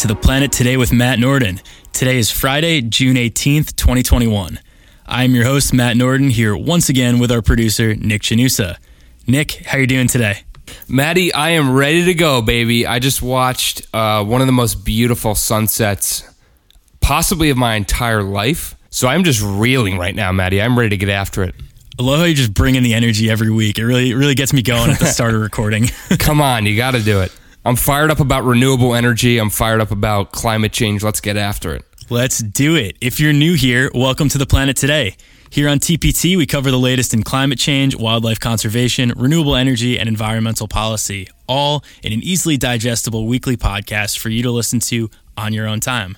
to the Planet Today with Matt Norden. Today is Friday, June 18th, 2021. I'm your host, Matt Norden, here once again with our producer, Nick Chanusa. Nick, how you doing today? Maddie, I am ready to go, baby. I just watched uh, one of the most beautiful sunsets, possibly of my entire life. So I'm just reeling right now, Maddie. I'm ready to get after it. I love how you just bring in the energy every week. It really, really gets me going at the start of recording. Come on, you got to do it. I'm fired up about renewable energy. I'm fired up about climate change. Let's get after it. Let's do it. If you're new here, welcome to the planet today. Here on TPT, we cover the latest in climate change, wildlife conservation, renewable energy, and environmental policy, all in an easily digestible weekly podcast for you to listen to on your own time.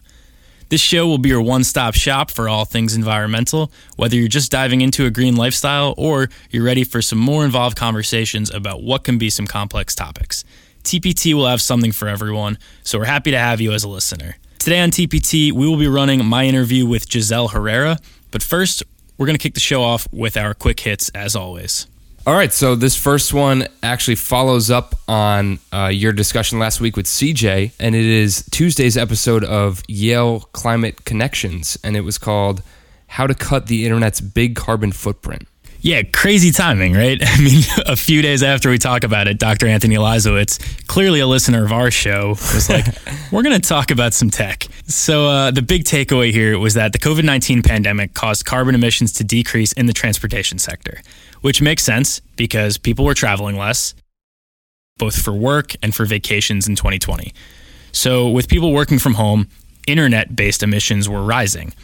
This show will be your one stop shop for all things environmental, whether you're just diving into a green lifestyle or you're ready for some more involved conversations about what can be some complex topics. TPT will have something for everyone, so we're happy to have you as a listener. Today on TPT, we will be running my interview with Giselle Herrera, but first, we're going to kick the show off with our quick hits as always. All right, so this first one actually follows up on uh, your discussion last week with CJ, and it is Tuesday's episode of Yale Climate Connections, and it was called How to Cut the Internet's Big Carbon Footprint. Yeah, crazy timing, right? I mean, a few days after we talk about it, Dr. Anthony Leiserowitz, clearly a listener of our show, was like, we're going to talk about some tech. So, uh, the big takeaway here was that the COVID 19 pandemic caused carbon emissions to decrease in the transportation sector, which makes sense because people were traveling less, both for work and for vacations in 2020. So, with people working from home, internet based emissions were rising.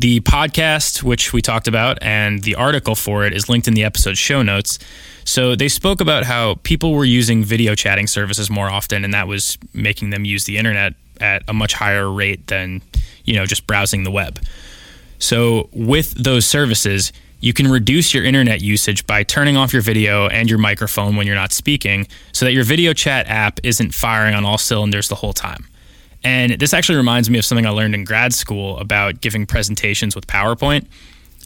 The podcast, which we talked about, and the article for it is linked in the episode show notes. So they spoke about how people were using video chatting services more often, and that was making them use the internet at a much higher rate than, you know, just browsing the web. So with those services, you can reduce your internet usage by turning off your video and your microphone when you're not speaking so that your video chat app isn't firing on all cylinders the whole time. And this actually reminds me of something I learned in grad school about giving presentations with PowerPoint.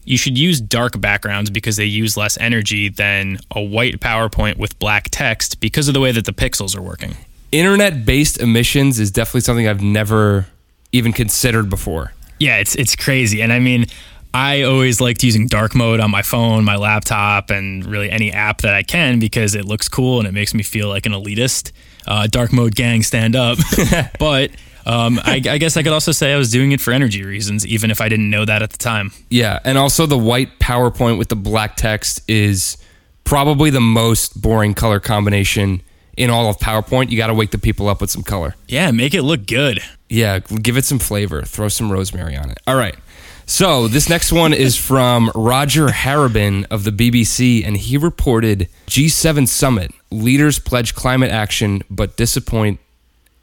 You should use dark backgrounds because they use less energy than a white PowerPoint with black text because of the way that the pixels are working. Internet based emissions is definitely something I've never even considered before. Yeah, it's it's crazy. And I mean, I always liked using dark mode on my phone, my laptop, and really any app that I can because it looks cool and it makes me feel like an elitist. Uh, dark mode gang, stand up. but um, I, I, guess I could also say I was doing it for energy reasons, even if I didn't know that at the time. Yeah, and also the white PowerPoint with the black text is probably the most boring color combination in all of PowerPoint. You got to wake the people up with some color. Yeah, make it look good. Yeah, give it some flavor. Throw some rosemary on it. All right. So this next one is from Roger Harrabin of the BBC, and he reported G7 summit leaders pledge climate action but disappoint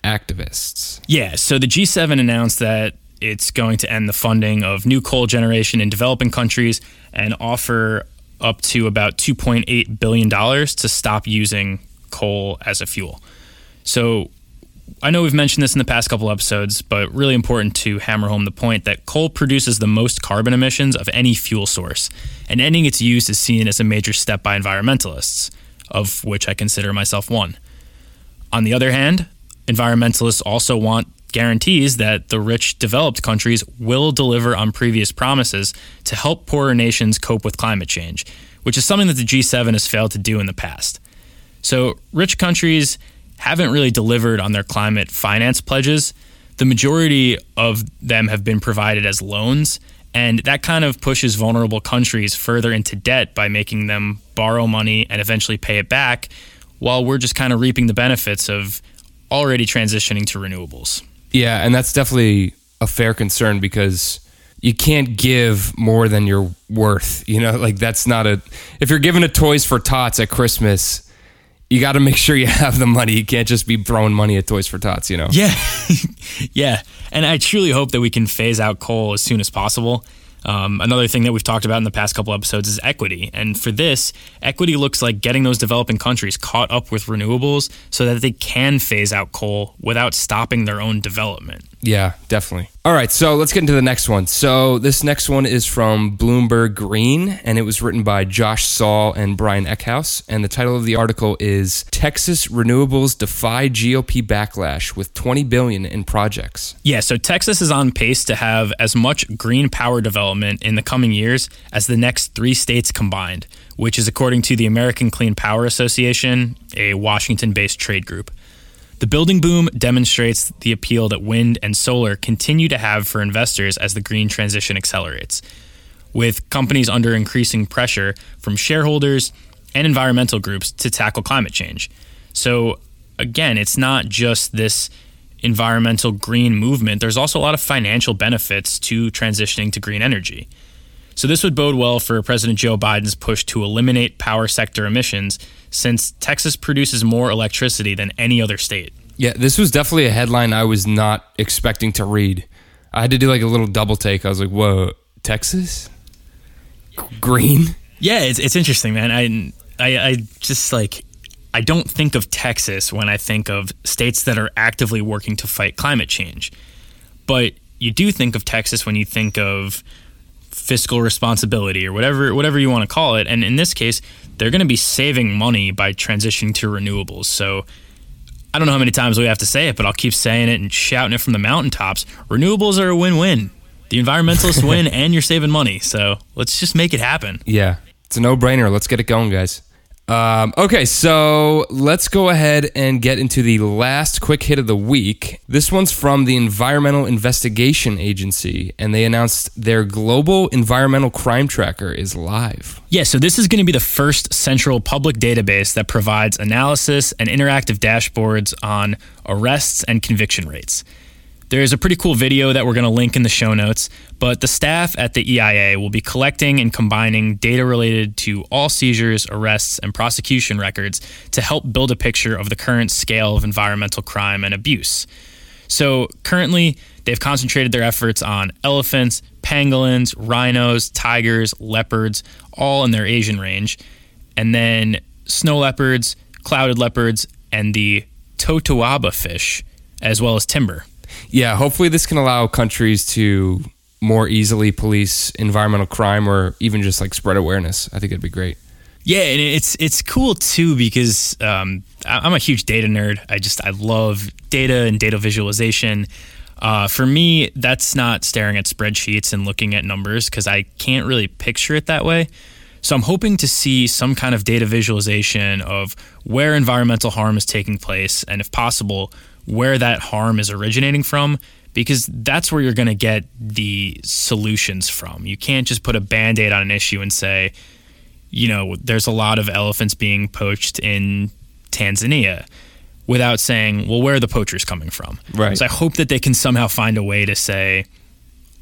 activists. Yeah, so the G7 announced that it's going to end the funding of new coal generation in developing countries and offer up to about $2.8 billion to stop using coal as a fuel. So I know we've mentioned this in the past couple episodes, but really important to hammer home the point that coal produces the most carbon emissions of any fuel source, and ending its use is seen as a major step by environmentalists, of which I consider myself one. On the other hand, environmentalists also want guarantees that the rich developed countries will deliver on previous promises to help poorer nations cope with climate change, which is something that the G7 has failed to do in the past. So, rich countries haven't really delivered on their climate finance pledges. The majority of them have been provided as loans, and that kind of pushes vulnerable countries further into debt by making them borrow money and eventually pay it back, while we're just kind of reaping the benefits of already transitioning to renewables. Yeah, and that's definitely a fair concern because you can't give more than you're worth. You know, like that's not a. If you're giving a toys for tots at Christmas, you got to make sure you have the money. You can't just be throwing money at Toys for Tots, you know? Yeah. yeah. And I truly hope that we can phase out coal as soon as possible. Um, another thing that we've talked about in the past couple episodes is equity. And for this, equity looks like getting those developing countries caught up with renewables so that they can phase out coal without stopping their own development. Yeah, definitely. All right, so let's get into the next one. So this next one is from Bloomberg Green, and it was written by Josh Saul and Brian Eckhouse. And the title of the article is Texas Renewables Defy GOP Backlash with 20 billion in projects. Yeah, so Texas is on pace to have as much green power development in the coming years as the next three states combined, which is according to the American Clean Power Association, a Washington based trade group. The building boom demonstrates the appeal that wind and solar continue to have for investors as the green transition accelerates, with companies under increasing pressure from shareholders and environmental groups to tackle climate change. So, again, it's not just this environmental green movement, there's also a lot of financial benefits to transitioning to green energy. So, this would bode well for President Joe Biden's push to eliminate power sector emissions since Texas produces more electricity than any other state. Yeah, this was definitely a headline I was not expecting to read. I had to do like a little double take. I was like, whoa, Texas? Green? Yeah, it's, it's interesting, man. I, I, I just like, I don't think of Texas when I think of states that are actively working to fight climate change. But you do think of Texas when you think of fiscal responsibility or whatever whatever you want to call it. And in this case, they're going to be saving money by transitioning to renewables. So I don't know how many times we have to say it, but I'll keep saying it and shouting it from the mountaintops. Renewables are a win-win. The environmentalists win and you're saving money. So let's just make it happen. Yeah. It's a no-brainer. Let's get it going, guys. Um, okay, so let's go ahead and get into the last quick hit of the week. This one's from the Environmental Investigation Agency, and they announced their global environmental crime tracker is live. Yeah, so this is going to be the first central public database that provides analysis and interactive dashboards on arrests and conviction rates. There's a pretty cool video that we're going to link in the show notes, but the staff at the EIA will be collecting and combining data related to all seizures, arrests, and prosecution records to help build a picture of the current scale of environmental crime and abuse. So, currently, they've concentrated their efforts on elephants, pangolins, rhinos, tigers, leopards, all in their Asian range, and then snow leopards, clouded leopards, and the totoaba fish, as well as timber. Yeah, hopefully this can allow countries to more easily police environmental crime or even just like spread awareness. I think it'd be great. Yeah, and it's it's cool too because um, I'm a huge data nerd. I just I love data and data visualization. Uh, for me, that's not staring at spreadsheets and looking at numbers because I can't really picture it that way. So I'm hoping to see some kind of data visualization of where environmental harm is taking place and, if possible, where that harm is originating from because that's where you're going to get the solutions from. You can't just put a band aid on an issue and say, you know, there's a lot of elephants being poached in Tanzania without saying, well, where are the poachers coming from? Right. So I hope that they can somehow find a way to say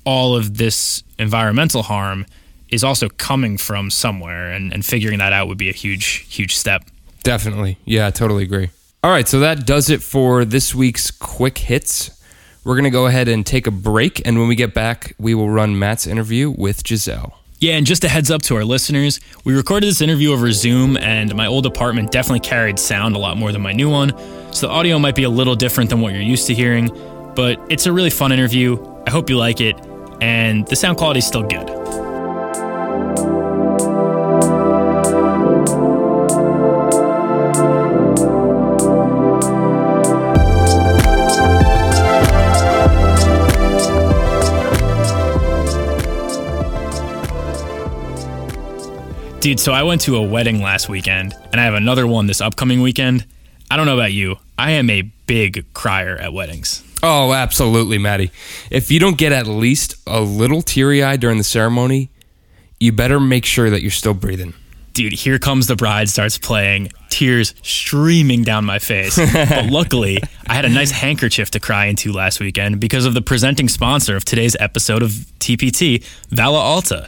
all of this environmental harm is also coming from somewhere, and, and figuring that out would be a huge, huge step. Definitely. Yeah, I totally agree. All right, so that does it for this week's quick hits. We're going to go ahead and take a break, and when we get back, we will run Matt's interview with Giselle. Yeah, and just a heads up to our listeners, we recorded this interview over Zoom, and my old apartment definitely carried sound a lot more than my new one, so the audio might be a little different than what you're used to hearing, but it's a really fun interview. I hope you like it, and the sound quality is still good. Dude, so I went to a wedding last weekend, and I have another one this upcoming weekend. I don't know about you. I am a big crier at weddings. Oh, absolutely, Maddie. If you don't get at least a little teary eyed during the ceremony, you better make sure that you're still breathing. Dude, Here Comes the Bride starts playing, tears streaming down my face. but luckily, I had a nice handkerchief to cry into last weekend because of the presenting sponsor of today's episode of TPT, Vala Alta.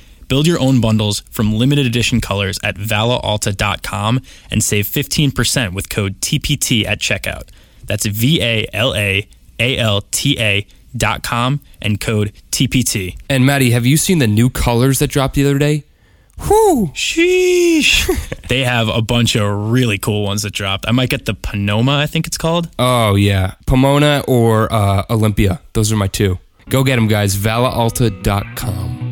Build your own bundles from limited edition colors at valaalta.com and save 15% with code TPT at checkout. That's V A L A A L T A dot com and code TPT. And Maddie, have you seen the new colors that dropped the other day? Whoo! Sheesh. they have a bunch of really cool ones that dropped. I might get the Panoma, I think it's called. Oh, yeah. Pomona or uh, Olympia. Those are my two. Go get them, guys. Valaalta.com.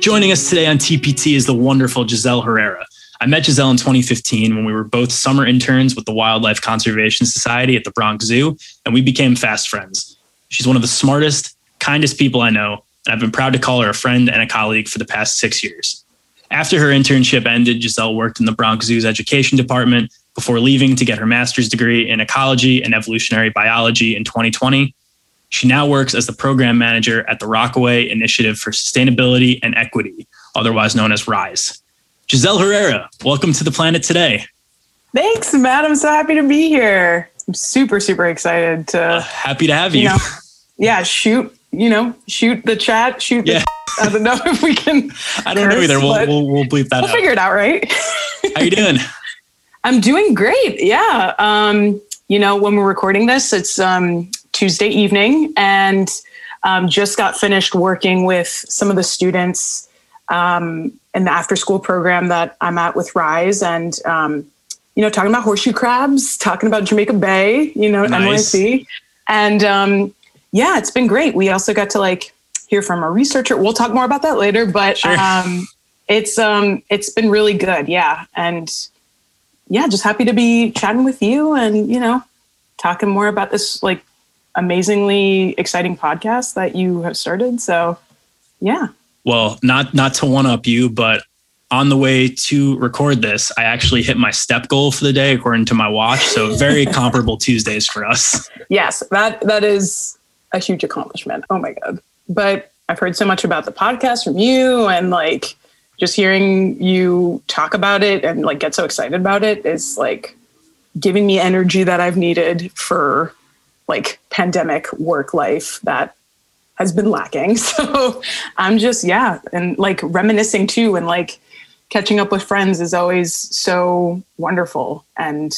Joining us today on TPT is the wonderful Giselle Herrera. I met Giselle in 2015 when we were both summer interns with the Wildlife Conservation Society at the Bronx Zoo, and we became fast friends. She's one of the smartest, kindest people I know, and I've been proud to call her a friend and a colleague for the past six years. After her internship ended, Giselle worked in the Bronx Zoo's education department before leaving to get her master's degree in ecology and evolutionary biology in 2020 she now works as the program manager at the Rockaway Initiative for Sustainability and Equity, otherwise known as RISE. Giselle Herrera, welcome to the planet today. Thanks, Matt. I'm so happy to be here. I'm super, super excited to. Uh, happy to have you. you know, yeah, shoot, you know, shoot the chat, shoot yeah. the. I don't know if we can. I don't curse, know either. We'll, we'll, we'll bleep that we'll out. figure it out, right? How you doing? I'm doing great. Yeah. Um, you know, when we're recording this, it's um, Tuesday evening and um, just got finished working with some of the students um, in the after school program that I'm at with Rise and, um, you know, talking about horseshoe crabs, talking about Jamaica Bay, you know, nice. NYC. And um, yeah, it's been great. We also got to like hear from a researcher. We'll talk more about that later, but sure. Um, it's um, it's been really good. Yeah. And yeah, just happy to be chatting with you and, you know, talking more about this like amazingly exciting podcast that you have started. So, yeah. Well, not not to one up you, but on the way to record this, I actually hit my step goal for the day according to my watch. So, very comparable Tuesdays for us. Yes, that that is a huge accomplishment. Oh my god. But I've heard so much about the podcast from you and like just hearing you talk about it and like get so excited about it is like giving me energy that I've needed for like pandemic work life that has been lacking. So I'm just, yeah, and like reminiscing too and like catching up with friends is always so wonderful and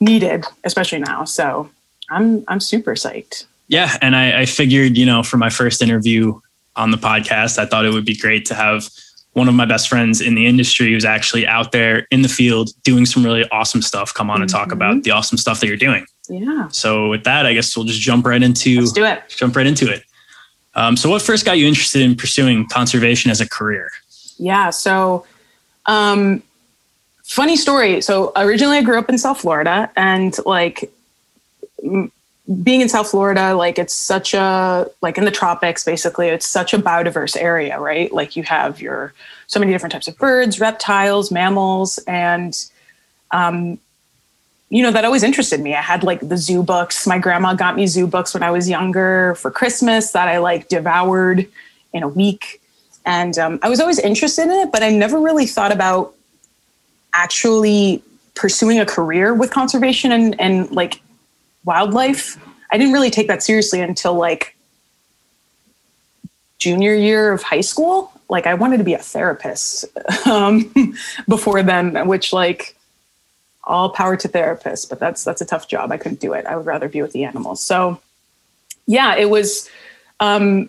needed, especially now. So I'm I'm super psyched. Yeah. And I, I figured, you know, for my first interview on the podcast, I thought it would be great to have one of my best friends in the industry who's actually out there in the field doing some really awesome stuff come on mm-hmm. and talk about mm-hmm. the awesome stuff that you're doing. Yeah. So with that, I guess we'll just jump right into Let's do it. Jump right into it. Um, so what first got you interested in pursuing conservation as a career? Yeah. So um, funny story. So originally I grew up in South Florida and like being in South Florida, like it's such a like in the tropics, basically, it's such a biodiverse area, right? Like you have your so many different types of birds, reptiles, mammals, and um, you know that always interested me. I had like the zoo books. My grandma got me zoo books when I was younger for Christmas that I like devoured in a week, and um, I was always interested in it, but I never really thought about actually pursuing a career with conservation and and like wildlife. I didn't really take that seriously until like junior year of high school. Like I wanted to be a therapist um, before then, which like all power to therapists, but that's that's a tough job. I couldn't do it. I would rather be with the animals. So yeah, it was um,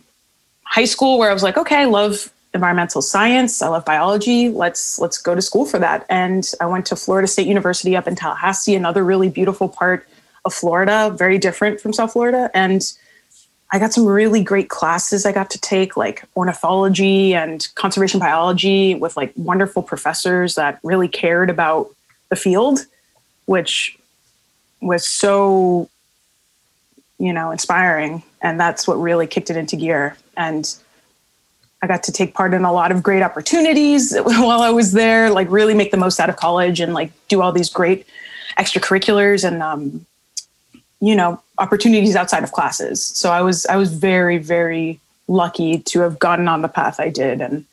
high school where I was like, okay, I love environmental science. I love biology. Let's let's go to school for that. And I went to Florida State University up in Tallahassee, another really beautiful part of Florida, very different from South Florida. And I got some really great classes I got to take, like ornithology and conservation biology, with like wonderful professors that really cared about the field, which was so, you know, inspiring. And that's what really kicked it into gear. And I got to take part in a lot of great opportunities while I was there, like really make the most out of college and like do all these great extracurriculars and um, you know, opportunities outside of classes. So I was I was very very lucky to have gotten on the path I did, and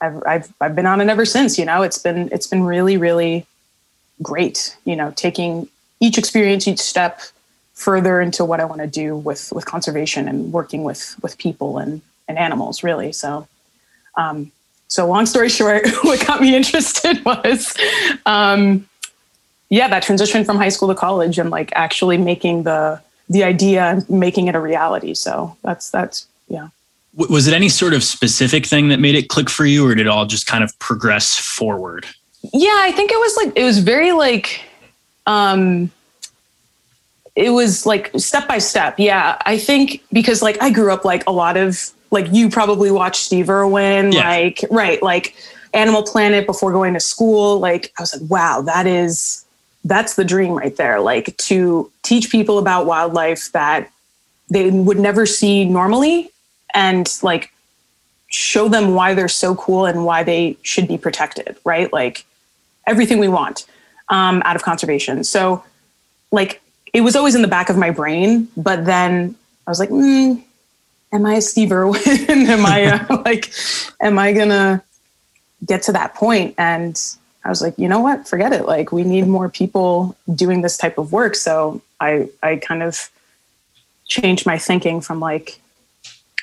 I've I've I've been on it ever since. You know, it's been it's been really really great. You know, taking each experience, each step further into what I want to do with with conservation and working with with people and and animals really. So, um, so long story short, what got me interested was, um, yeah, that transition from high school to college and like actually making the the idea, making it a reality. So that's that's yeah. Was it any sort of specific thing that made it click for you, or did it all just kind of progress forward? Yeah, I think it was like it was very like um it was like step by step. Yeah, I think because like I grew up like a lot of like you probably watched Steve Irwin, yeah. like right, like Animal Planet before going to school. Like I was like, wow, that is that's the dream right there. Like to teach people about wildlife that they would never see normally and like show them why they're so cool and why they should be protected, right? Like everything we want um, out of conservation. So like it was always in the back of my brain, but then I was like, mm, am I a Steve Irwin? am I uh, like, am I gonna get to that? And I was like, you know what? Forget it. Like, we need more people doing this type of work. So I, I kind of changed my thinking from like,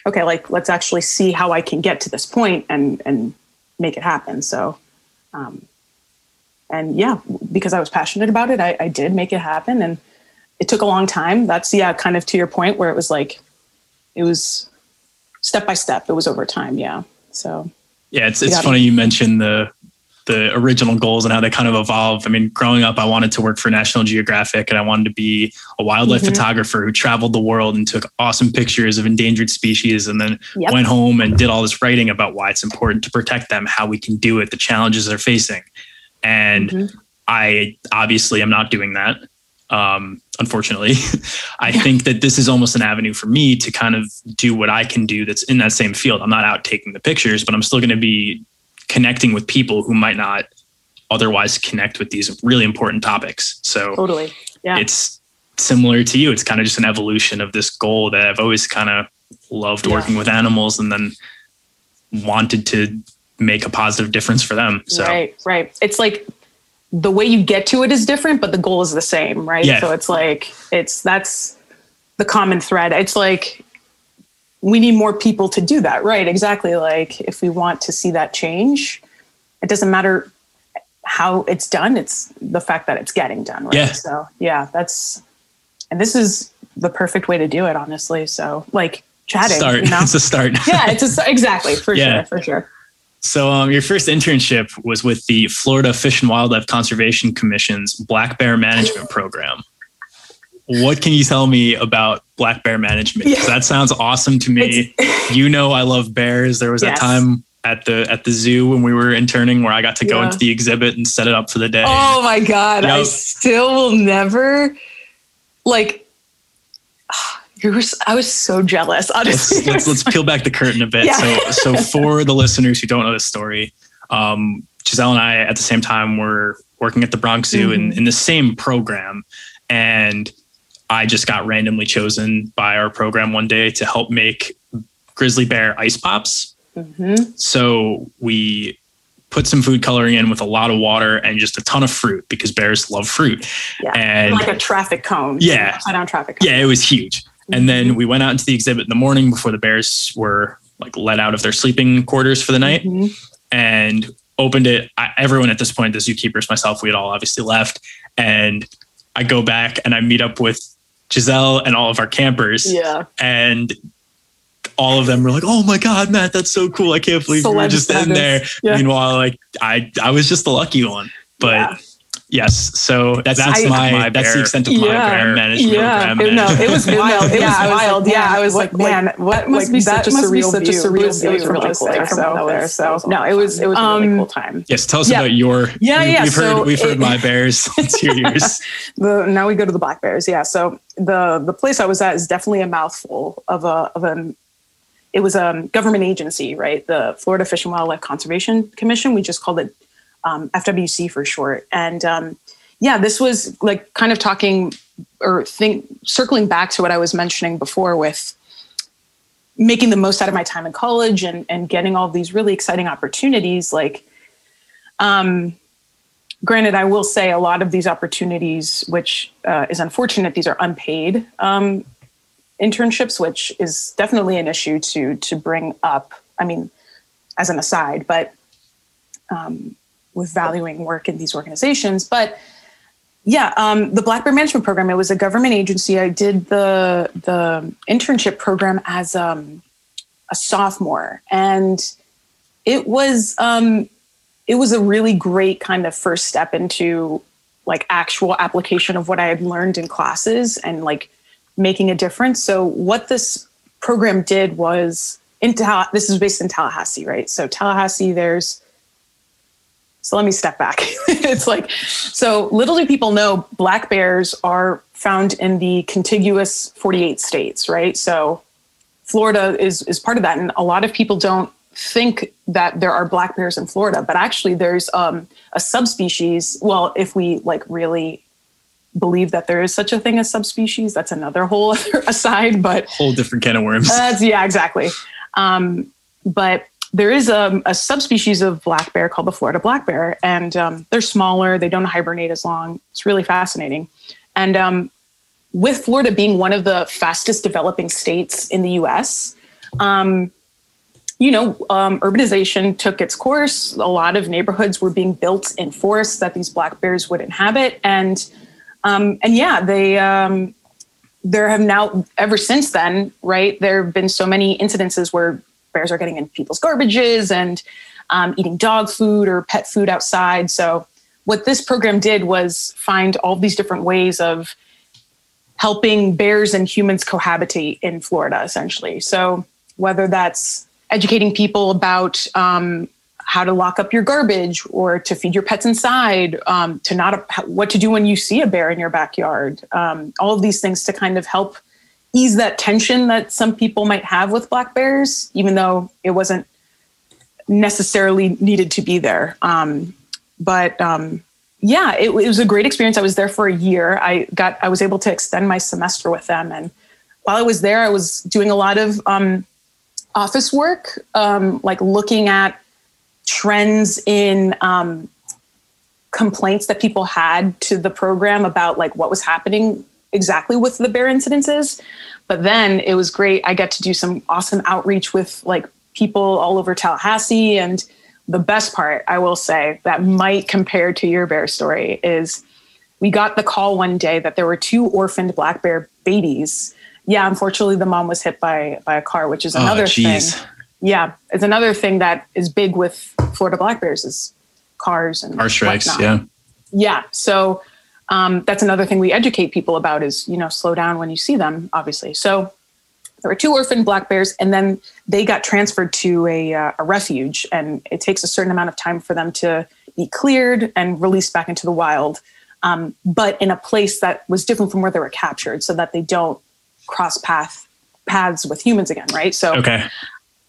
okay, like let's actually see how I can get to this point and and make it happen. So, um, and yeah, because I was passionate about it, I, I did make it happen. And it took a long time. That's yeah, kind of to your point where it was like it was step by step. It was over time. Yeah. So yeah, it's it's funny you mentioned the the original goals and how they kind of evolved. I mean, growing up, I wanted to work for National Geographic and I wanted to be a wildlife mm-hmm. photographer who traveled the world and took awesome pictures of endangered species and then yep. went home and did all this writing about why it's important to protect them, how we can do it, the challenges they're facing. And mm-hmm. I obviously am not doing that um, unfortunately. I think that this is almost an avenue for me to kind of do what I can do that's in that same field. I'm not out taking the pictures, but I'm still going to be connecting with people who might not otherwise connect with these really important topics. So totally. Yeah. It's similar to you. It's kind of just an evolution of this goal that I've always kind of loved yeah. working with animals and then wanted to make a positive difference for them. So Right, right. It's like the way you get to it is different, but the goal is the same, right? Yeah. So it's like it's that's the common thread. It's like we need more people to do that, right? Exactly. Like if we want to see that change, it doesn't matter how it's done, it's the fact that it's getting done, right? Yeah. So yeah, that's and this is the perfect way to do it, honestly. So like chatting. Start. You know? it's a start. yeah, it's a, exactly for yeah. sure, for sure. So, um, your first internship was with the Florida Fish and Wildlife Conservation Commission's Black Bear Management Program. What can you tell me about black bear management? Yeah. That sounds awesome to me. you know, I love bears. There was yes. a time at the at the zoo when we were interning where I got to go yeah. into the exhibit and set it up for the day. Oh my god! I still will never like I was so jealous. Honestly, let's, let's, let's peel back the curtain a bit. Yeah. So, so for the listeners who don't know this story, um, Giselle and I at the same time were working at the Bronx Zoo mm-hmm. in, in the same program, and I just got randomly chosen by our program one day to help make grizzly bear ice pops. Mm-hmm. So we put some food coloring in with a lot of water and just a ton of fruit because bears love fruit. Yeah. And like a traffic cone. Yeah. Upside down traffic cone. Yeah, it was huge. And then mm-hmm. we went out into the exhibit in the morning before the bears were like let out of their sleeping quarters for the night mm-hmm. and opened it. I, everyone at this point, the zookeepers, myself, we had all obviously left. And I go back and I meet up with Giselle and all of our campers. Yeah. And all of them were like, "Oh my god, Matt, that's so cool! I can't believe we were just in there." Yeah. Meanwhile, like I, I was just the lucky one. But yeah. Yes. So that's, that's I, my, my that's the extent of my yeah, bear management yeah. program. No, it was wild. It yeah, was wild. yeah, I was like, man, what must like, be such a surreal such view. a surreal view. It was really cool there. So, there. So no, it was it was a really um, cool time. Yes. Tell us yeah. about your. Yeah, yeah. We've heard we've heard my bears. It's your years. The now we go to the black bears. Yeah. So the the place I was at is definitely a mouthful of a of a it was a government agency, right? The Florida Fish and Wildlife Conservation Commission. We just called it um, FWC for short. And um, yeah, this was like kind of talking or think circling back to what I was mentioning before with making the most out of my time in college and and getting all these really exciting opportunities like um granted i will say a lot of these opportunities which uh, is unfortunate these are unpaid um, internships which is definitely an issue to to bring up i mean as an aside but um, with valuing work in these organizations but yeah, um, the Black Bear Management Program. It was a government agency. I did the the internship program as um, a sophomore, and it was um, it was a really great kind of first step into like actual application of what I had learned in classes and like making a difference. So what this program did was in Tallahassee, this is based in Tallahassee, right? So Tallahassee, there's so let me step back. it's like, so little do people know black bears are found in the contiguous 48 states, right? So Florida is, is part of that. And a lot of people don't think that there are black bears in Florida, but actually there's um, a subspecies. Well, if we like really believe that there is such a thing as subspecies, that's another whole other aside, but whole different can of worms. That's, yeah, exactly. Um, but there is a, a, subspecies of black bear called the Florida black bear, and um, they're smaller. They don't hibernate as long. It's really fascinating. And um, with Florida being one of the fastest developing states in the U.S., um, you know, um, urbanization took its course. A lot of neighborhoods were being built in forests that these black bears would inhabit, and um, and yeah, they um, there have now ever since then, right? There have been so many incidences where bears are getting in people's garbages and um, eating dog food or pet food outside. So, what this program did was find all these different ways of helping bears and humans cohabitate in Florida, essentially. So, whether that's educating people about um, how to lock up your garbage or to feed your pets inside, um, to not what to do when you see a bear in your backyard, um, all of these things to kind of help ease that tension that some people might have with black bears, even though it wasn't necessarily needed to be there. Um, but um, yeah, it, it, was a great experience. I was there for a year. I got I was able to extend my semester with them, and while I was there, I was doing a lot of um, office work, um, like looking at trends in um, complaints that people had to the program about like what was happening exactly with the bear incidences. But then it was great. I got to do some awesome outreach with like people all over Tallahassee. And the best part, I will say, that might compare to your bear story is we got the call one day that there were two orphaned black bear babies. Yeah, unfortunately, the mom was hit by by a car, which is oh, another oh, thing. Yeah, it's another thing that is big with Florida black bears is cars and car strikes. Whatnot. Yeah, yeah. So um, that's another thing we educate people about is you know slow down when you see them obviously. So there were two orphan black bears and then they got transferred to a, uh, a refuge and it takes a certain amount of time for them to be cleared and released back into the wild um, but in a place that was different from where they were captured so that they don't cross path paths with humans again right? So okay.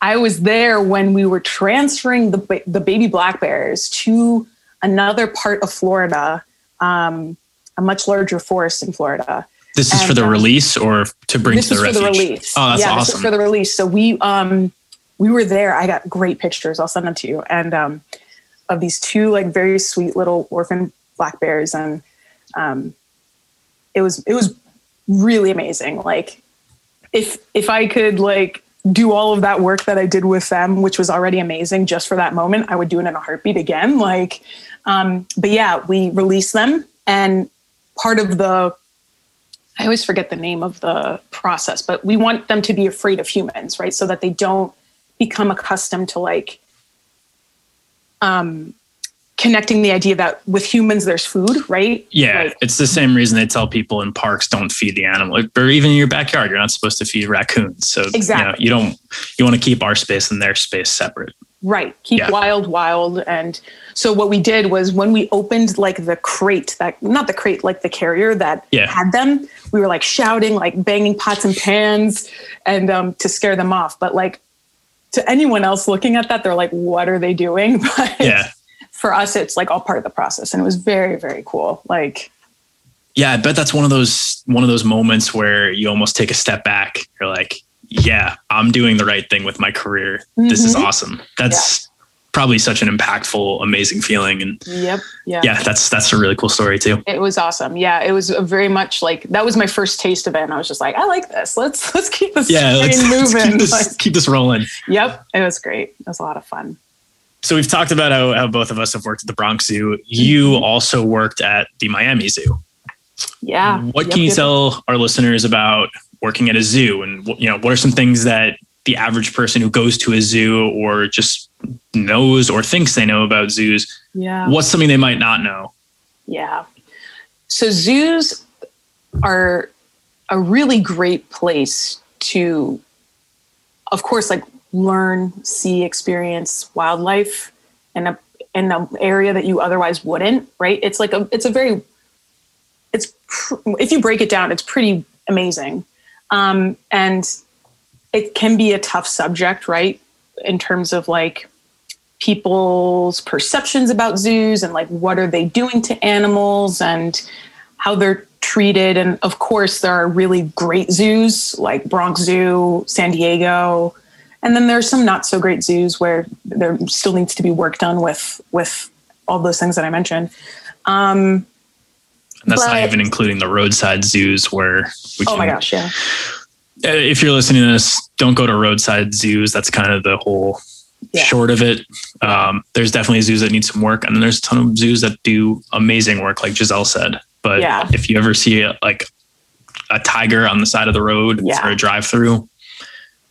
I was there when we were transferring the, the baby black bears to another part of florida um, a much larger forest in Florida. This is and, for the um, release or to bring this to the is refuge? for the release. Oh, that's yeah, awesome. This is for the release. So we um we were there. I got great pictures. I'll send them to you. And um of these two like very sweet little orphan black bears and um it was it was really amazing. Like if if I could like do all of that work that I did with them, which was already amazing just for that moment, I would do it in a heartbeat again. Like, um, but yeah, we released them and part of the I always forget the name of the process, but we want them to be afraid of humans, right? So that they don't become accustomed to like um, connecting the idea that with humans there's food, right? Yeah, like, it's the same reason they tell people in parks don't feed the animal, or even in your backyard, you're not supposed to feed raccoons. So exactly, you, know, you don't you want to keep our space and their space separate. Right. Keep yeah. wild, wild. And so what we did was when we opened like the crate that not the crate, like the carrier that yeah. had them, we were like shouting, like banging pots and pans and um, to scare them off. But like to anyone else looking at that, they're like, what are they doing? But yeah. for us, it's like all part of the process, and it was very, very cool. Like, yeah, I bet that's one of those one of those moments where you almost take a step back. You're like, yeah, I'm doing the right thing with my career. Mm-hmm. This is mm-hmm. awesome. That's yeah. probably such an impactful, amazing feeling. And yep, yeah, yeah, that's that's a really cool story too. It was awesome. Yeah, it was very much like that was my first taste of it, and I was just like, I like this. Let's let's keep this yeah, let's, moving. Let's keep, this, like, keep this rolling. Yep, it was great. It was a lot of fun. So we've talked about how, how both of us have worked at the Bronx Zoo. You mm-hmm. also worked at the Miami Zoo. Yeah. What yep, can you yep. tell our listeners about working at a zoo? And you know what are some things that the average person who goes to a zoo or just knows or thinks they know about zoos yeah. what's something they might not know? Yeah. So zoos are a really great place to of course like learn see experience wildlife in a in an area that you otherwise wouldn't right? It's like a it's a very it's if you break it down it's pretty amazing um, and it can be a tough subject, right? In terms of like people's perceptions about zoos and like what are they doing to animals and how they're treated. And of course, there are really great zoos like Bronx Zoo, San Diego. And then there's some not so great zoos where there still needs to be work done with with all those things that I mentioned. Um, and that's but, not even including the roadside zoos where we Oh my gosh, yeah. Uh, if you're listening to this, don't go to roadside zoos. That's kind of the whole yeah. short of it. Um, there's definitely zoos that need some work, and then there's a ton of zoos that do amazing work, like Giselle said. But yeah. if you ever see a, like a tiger on the side of the road yeah. for a drive-through,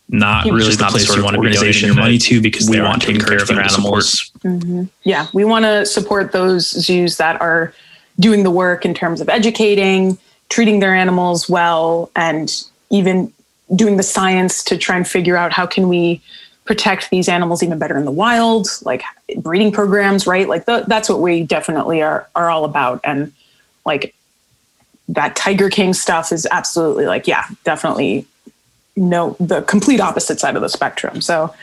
not really the place you want to be donating your money to because they want to take care of their animals. Mm-hmm. Yeah, we want to support those zoos that are doing the work in terms of educating, treating their animals well, and even doing the science to try and figure out how can we protect these animals even better in the wild, like breeding programs, right? Like the, that's what we definitely are are all about. And like that Tiger King stuff is absolutely like, yeah, definitely no the complete opposite side of the spectrum. So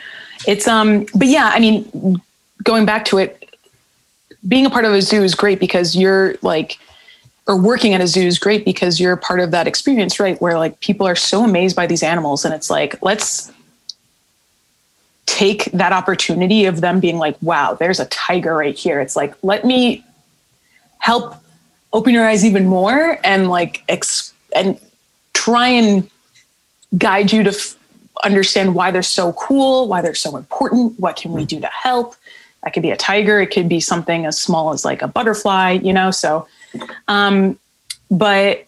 it's um but yeah, I mean going back to it, being a part of a zoo is great because you're like or working at a zoo is great because you're part of that experience right? Where like people are so amazed by these animals and it's like let's take that opportunity of them being like wow there's a tiger right here. It's like let me help open your eyes even more and like ex- and try and guide you to f- understand why they're so cool why they're so important what can we mm. do to help that could be a tiger it could be something as small as like a butterfly you know so um but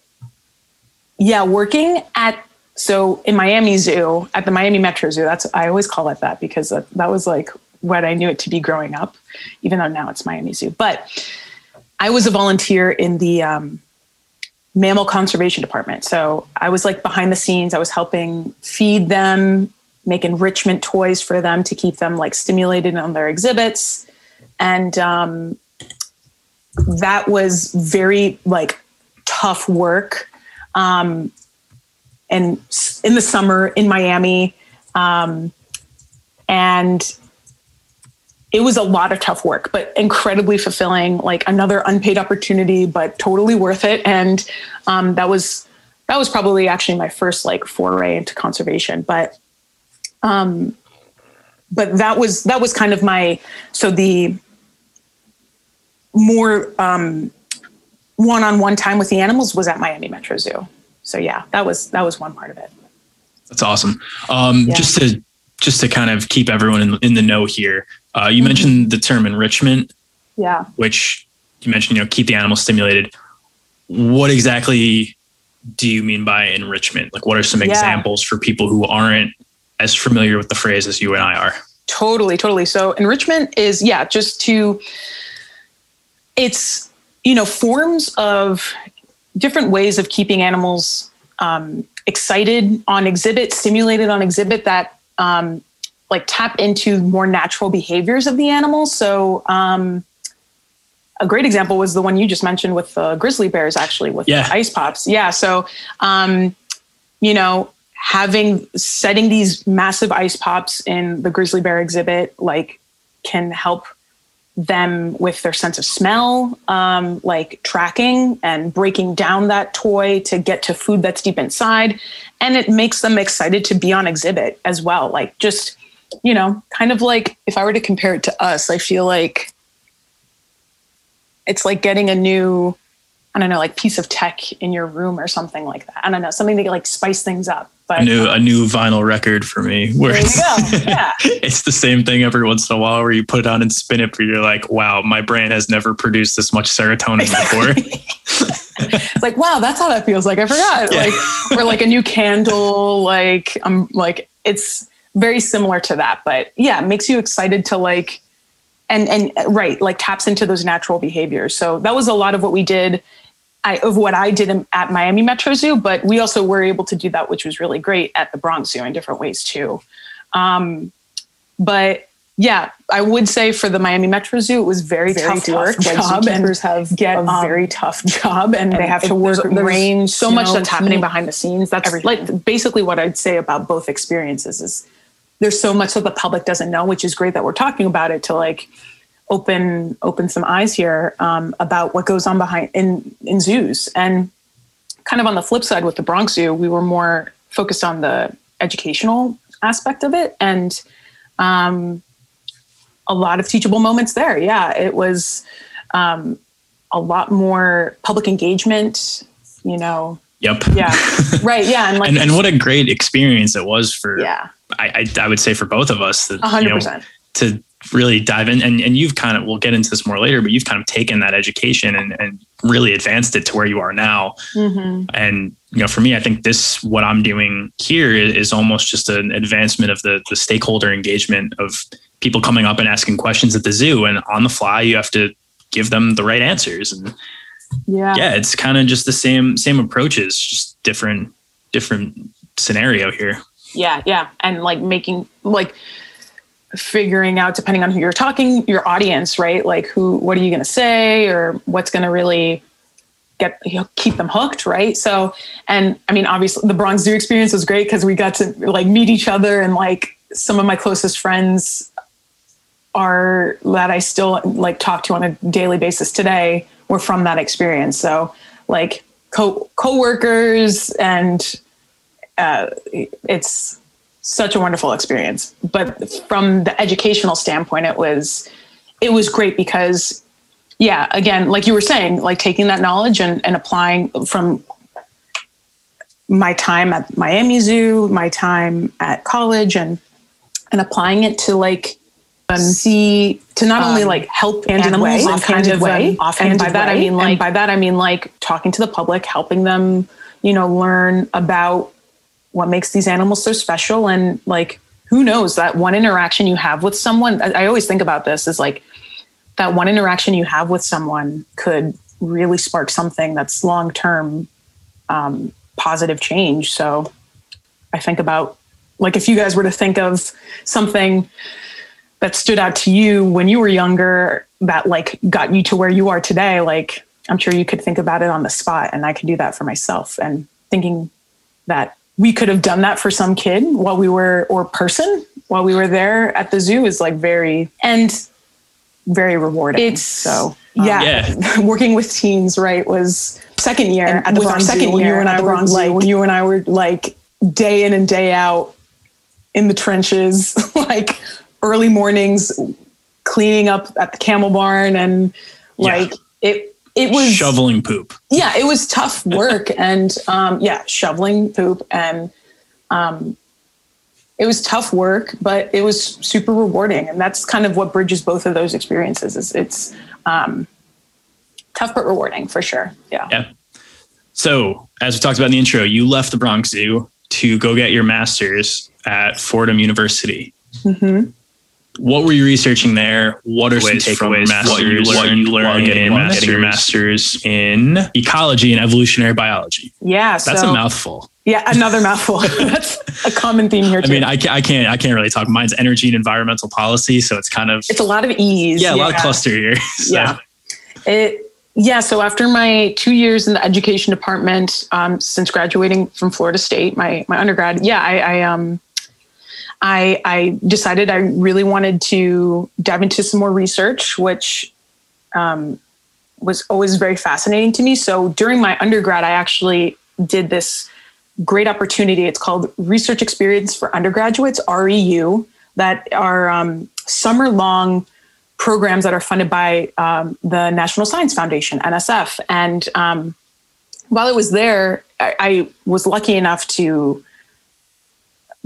yeah working at so in miami zoo at the miami metro zoo that's i always call it that because that, that was like what i knew it to be growing up even though now it's miami zoo. But i was a volunteer in the um, mammal conservation department. So i was like behind the scenes i was helping feed them make enrichment toys for them to keep them like stimulated on their exhibits. And um, that was very like tough work. Um, and in the summer in miami um, and it was a lot of tough work but incredibly fulfilling like another unpaid opportunity but totally worth it. And um, that was that was probably actually my first like foray into conservation. But um, but that was that was kind of my so the more um, one-on-one time with the animals was at Miami Metro Zoo. So yeah, that was that was one part of it. That's awesome. Um, yeah. Just to just to kind of keep everyone in, in the know here, uh, you mm-hmm. mentioned the term enrichment. Yeah. Which you mentioned, you know, keep the animals stimulated. What exactly do you mean by enrichment? Like, what are some yeah. examples for people who aren't as familiar with the phrase as you and I are. Totally, totally. So enrichment is yeah, just to it's you know forms of different ways of keeping animals um, excited on exhibit, stimulated on exhibit that um, like tap into more natural behaviors of the animal. So um, a great example was the one you just mentioned with the grizzly bears, actually with yeah. ice pops. Yeah. So um, you know having setting these massive ice pops in the grizzly bear exhibit like can help them with their sense of smell, um, like tracking and breaking down that toy to get to food that's deep inside. And it makes them excited to be on exhibit as well. Like, just, you know, kind of like if I were to compare it to us, I feel like it's like getting a new, I don't know, like piece of tech in your room or something like that. I don't know, something to like spice things up. But a new a new vinyl record for me. Where it's. Yeah. it's the same thing every once in a while where you put it on and spin it, but you're like, wow, my brain has never produced this much serotonin before. it's like wow that's how that feels like i forgot Yeah. like or like a new candle like i'm like it's very similar to that but yeah it makes you excited to like and and right like taps into those natural behaviors so that was a lot of what we did I, of what I did at Miami Metro Zoo, but we also were able to do that, which was really great at the Bronx Zoo in different ways too. Um, but yeah, I would say for the Miami Metro Zoo, it was very, Very tough, tough work. Job and have get a a very tough job, and they have to work there's- range, So much snow, that's happening behind the scenes. That's everything. like basically what I'd say about both experiences is there's so much that the public doesn't know, which is great that we're talking about it to like open open some eyes here um, about what goes on behind in in zoos and kind of on the flip side with the Bronx Zoo, we were more focused on the educational aspect of it and um, a lot of teachable moments there. Yeah, it was um, a lot more public engagement, you know. yep. Yeah, right. Yeah, and like, And, and what a great experience it was for, yeah, I, I, I would say for both of us that, hundred know, percent. to really dive in and, and you've kind of we'll get into this more later but you've kind of taken that education and, and really advanced it to where you are now. Mm-hmm. and you know for me i think this what i'm doing here is, is almost just an advancement of the the stakeholder engagement of people coming up and asking questions at the zoo. And on the fly you have to give them the right answers. And Yeah. yeah it's kind of just the same same approaches just different different scenario here. Yeah yeah. And like making like figuring out depending on who you're talking your audience right? Like who what are you going to say or what's going to really get you know, keep them hooked right? So and i mean obviously the bronx zoo experience was great because we got to like meet each other and like some of my closest friends are that i still like talk to on a daily basis today were from that experience. So like co co-workers and uh, it's such a wonderful experience. But from the educational standpoint, it was it was great because yeah, again, like you were saying, like taking that knowledge and, and applying from my time at Miami Zoo, my time at college and and applying it to like um, see to not only Um, like help animals way, in kind of way, an and by that I way, mean and like by that I mean like talking to the public, helping them, you know, learn about what makes these animals so special. And like who knows that one interaction you have with someone I, I always think about this is like that one interaction you have with someone could really spark something that's long term um, positive change. So i think about like if you guys were to think of something that stood out to you when you were younger that like got you to where you are today like i'm sure you could think about it on the spot and i could do that for myself. And thinking that we could have done that for some kid while we were or person while we were there at the zoo is like very and very rewarding It's- so um, yeah, Yeah. working with teens right was second year And at the with Bronx second Zoo, when you year and I were like when you and I were like day in and day out in the trenches like early mornings cleaning up at the camel barn and Yeah. like it it was shoveling poop yeah, it was tough work and um, yeah, shoveling poop and um, it was tough work, but it was super rewarding, and that's kind of what bridges both of those experiences. Is it's um, tough but rewarding for sure. Yeah. Yeah. So, as we talked about in the intro, you left the Bronx Zoo to go get your master's at Fordham University. Mm-hmm. What were you researching there? What are some Takeaways from takeaways? masters, What you what learned, you learned while getting, while getting your master's in ecology and evolutionary biology? Yeah. That's so, a mouthful. Yeah, another mouthful. that's a common theme here I mean, I can't, I can't, I can't really talk. Mine's energy and environmental policy, so it's kind of it's a lot of ease. yeah, a lot of cluster here. So, Yeah. It yeah. So after my two years in the education department, um, since graduating from Florida State, my my undergrad, yeah, I, I um I, I decided I really wanted to dive into some more research, which um, was always very fascinating to me. So during my undergrad, I actually did this great opportunity. It's called Research Experience for Undergraduates, REU, that are um, summer long programs that are funded by um, the National Science Foundation, NSF. And um, while I was there, I, I was lucky enough to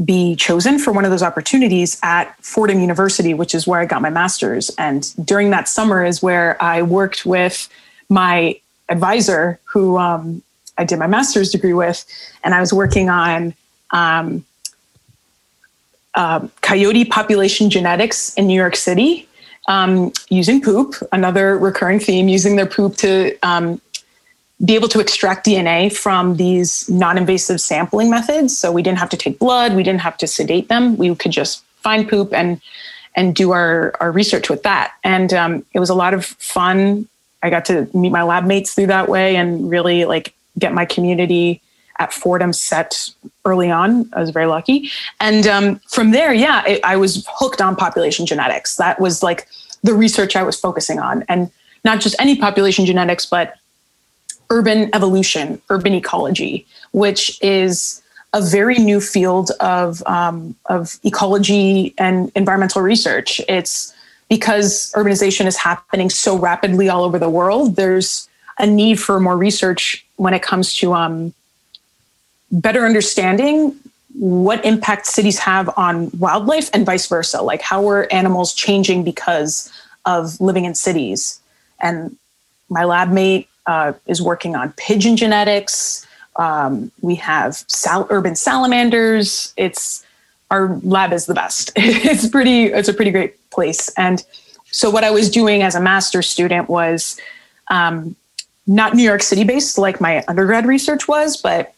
be chosen for one of those opportunities at Fordham University, which is where I got my master's. And during that summer is where I worked with my advisor, who um, I did my master's degree with, and I was working on um, uh, coyote population genetics in New York City um, using poop, another recurring theme, using their poop to um, be able to extract DNA from these non-invasive sampling methods. So we didn't have to take blood, we didn't have to sedate them. We could just find poop and and do our our research with that. And um, it was a lot of fun. I got to meet my lab mates through that way and really like get my community at Fordham set early on. I was very lucky. And um, from there, yeah, it, I was hooked on population genetics. That was like the research I was focusing on. And not just any population genetics, but urban evolution, urban ecology, which is a very new field of, um, of ecology and environmental research. It's because urbanization is happening so rapidly all over the world, there's a need for more research when it comes to um, better understanding what impact cities have on wildlife and vice versa. Like, how are animals changing because of living in cities? And my lab mate uh, is working on pigeon genetics. Um, we have sal- urban salamanders. It's our lab is the best. it's pretty. It's a pretty great place. And so, what I was doing as a master's student was um, not New York City based like my undergrad research was, but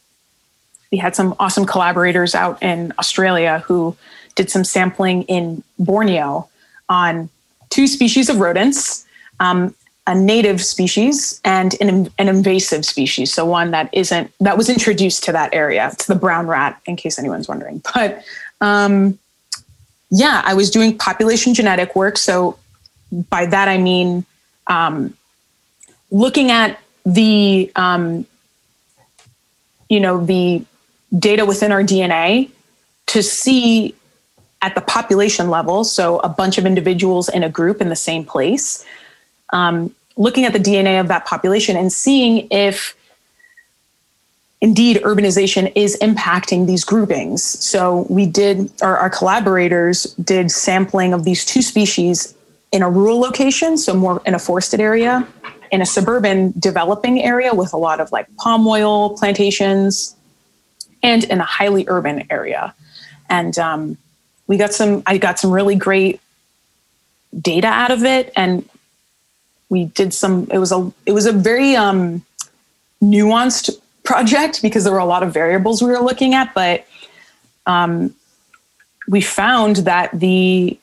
we had some awesome collaborators out in Australia who did some sampling in Borneo on two species of rodents, um, a native species and an, an, invasive species. So one that isn't that was introduced to that area. It's the brown rat, in case anyone's wondering. But um, yeah, I was doing population genetic work. So by that I mean um, looking at the um, you know the data within our DNA to see at the population level, so a bunch of individuals in a group in the same place, um, looking at the DNA of that population and seeing if indeed urbanization is impacting these groupings. So we did, our, our collaborators did sampling of these two species in a rural location, so more in a forested area, in a suburban developing area with a lot of like palm oil plantations, and in a highly urban area. And um, we got some, I got some really great data out of it. And we did some, it was a, it was a very um, nuanced project because there were a lot of variables we were looking at, but um, we found that the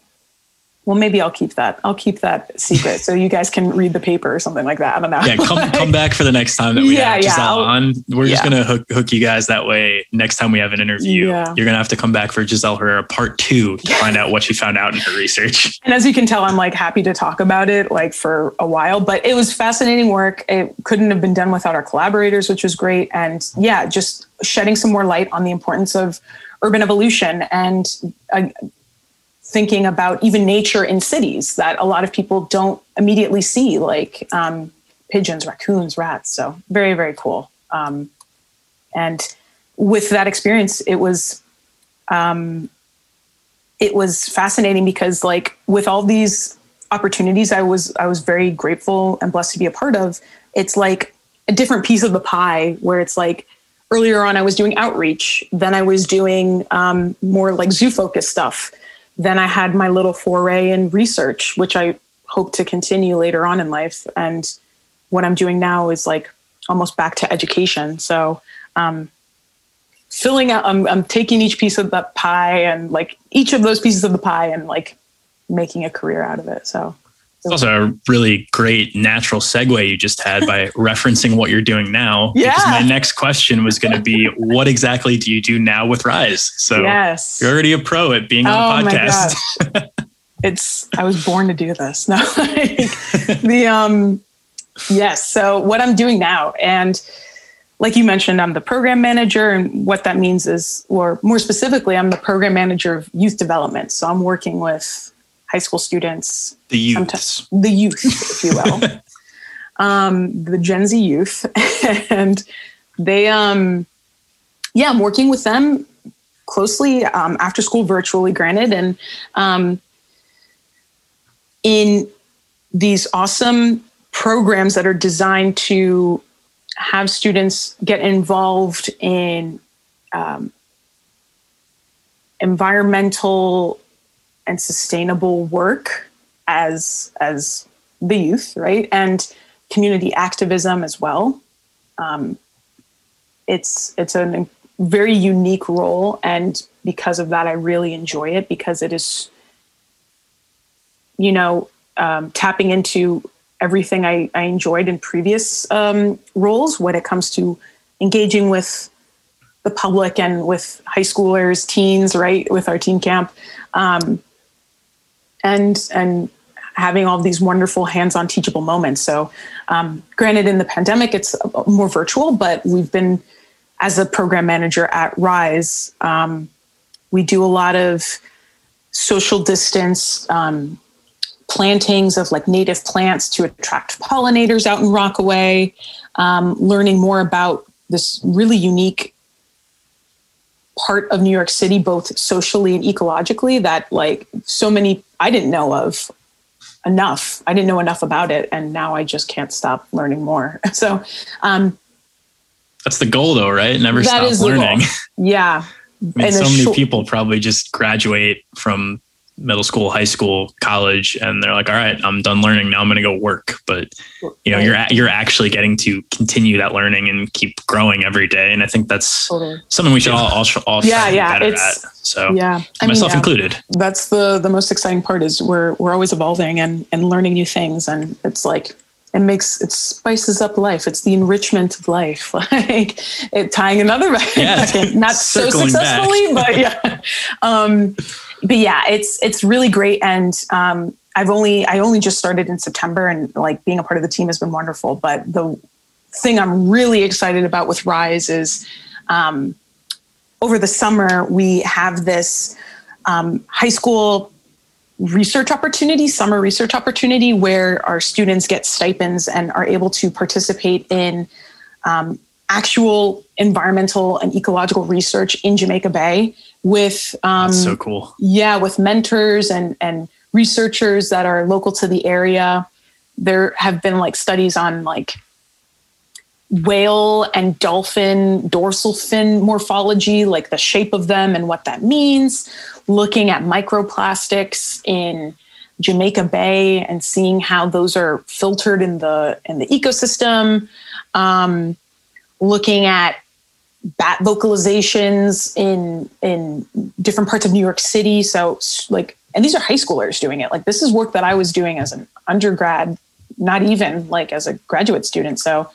well, maybe I'll keep that. I'll keep that secret so you guys can read the paper or something like that. I don't know. Yeah, come come back for the next time that we yeah, have Giselle yeah, on. We're just gonna hook hook you guys that way. Next time we have an interview, yeah. you're gonna have to come back for Giselle Herrera part two to find out what she found out in her research. And as you can tell, I'm like happy to talk about it like for a while. But it was fascinating work. It couldn't have been done without our collaborators, which was great. And yeah, just shedding some more light on the importance of urban evolution and uh, thinking about even nature in cities that a lot of people don't immediately see, like um, pigeons, raccoons, rats. So very, very cool. Um, and with that experience, it was um, it was fascinating because, like, with all these opportunities, I was I was very grateful and blessed to be a part of. It's like a different piece of the pie where it's like earlier on I was doing outreach, then I was doing um, more like zoo focused stuff then I had my little foray in research, which I hope to continue later on in life. And what I'm doing now is like almost back to education. So, um, filling out, I'm, I'm taking each piece of the pie and like each of those pieces of the pie and like making a career out of it. So, It's also a really great natural segue you just had by referencing what you're doing now. Yeah. Because my next question was going to be, what exactly do you do now with Rise? So yes. you're already a pro at being Oh on a my podcast. it's I was born to do this. No, like, the um, yes. So what I'm doing now, and like you mentioned, I'm the program manager, and what that means is, or more specifically, I'm the program manager of youth development. So I'm working with high school students, the youth, the youth, if you will, um, the Gen Z youth, and they, um, yeah, I'm working with them closely um, after school, virtually, granted, and um, in these awesome programs that are designed to have students get involved in um, environmental and sustainable work as as the youth, right, and community activism as well. Um, it's it's a very unique role, and because of that, I really enjoy it because it is, you know, um, tapping into everything I, I enjoyed in previous um, roles when it comes to engaging with the public and with high schoolers, teens, right, with our teen camp, um, and and having all these wonderful hands-on teachable moments. So, um, granted, in the pandemic, it's more virtual, but we've been as a program manager at Rise, um, we do a lot of social distance um, plantings of like native plants to attract pollinators out in Rockaway, um, learning more about this really unique part of New York City, both socially and ecologically, that like so many I didn't know of enough. I didn't know enough about it, and now I just can't stop learning more. So, um, That's the goal, though, right? Never stop learning. Yeah, I mean, And so many short- people probably just graduate from middle school, high school, college, and they're like, "All right, I'm done learning. Now I'm going to go work." But you know, you're you're actually getting to continue that learning and keep growing every day. And I think that's totally. something we should all all, all Yeah, yeah, it's- at. So Yeah, I myself yeah. included. that's the the most exciting part is we're we're always evolving and and learning new things and it's like it makes it spices up life it's the enrichment of life like it tying another back Yeah, not so circling back. successfully but yeah um but yeah it's it's really great. And um i've only i only just started in september and like being a part of the team has been wonderful. But the thing i'm really excited about with rise is um over the summer we have this um, high school research opportunity, summer research opportunity, where our students get stipends and are able to participate in um, actual environmental and ecological research in Jamaica Bay with um, That's so cool. yeah with mentors and and researchers that are local to the area. There have been like studies on like whale and dolphin dorsal fin morphology like the shape of them and what that means. Looking at microplastics in Jamaica Bay and seeing how those are filtered in the in the ecosystem. Um, looking at bat vocalizations in in different parts of New York City. So like, and these are high schoolers doing it. Like this is work that I was doing as an undergrad, not even like as a graduate student. So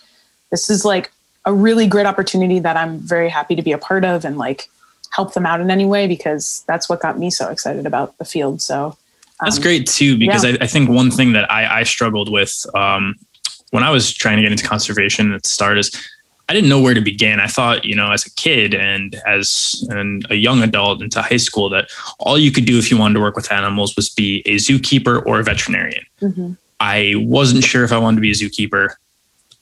this is like a really great opportunity that I'm very happy to be a part of and like help them out in any way because that's what got me so excited about the field. So That's um, great too, because yeah. I, I think one thing that I, I struggled with um, when I was trying to get into conservation at the start is I didn't know where to begin. I thought, you know, as a kid and as an, a young adult into high school, that all you could do if you wanted to work with animals was be a zookeeper or a veterinarian. mhm. I wasn't sure if I wanted to be a zookeeper.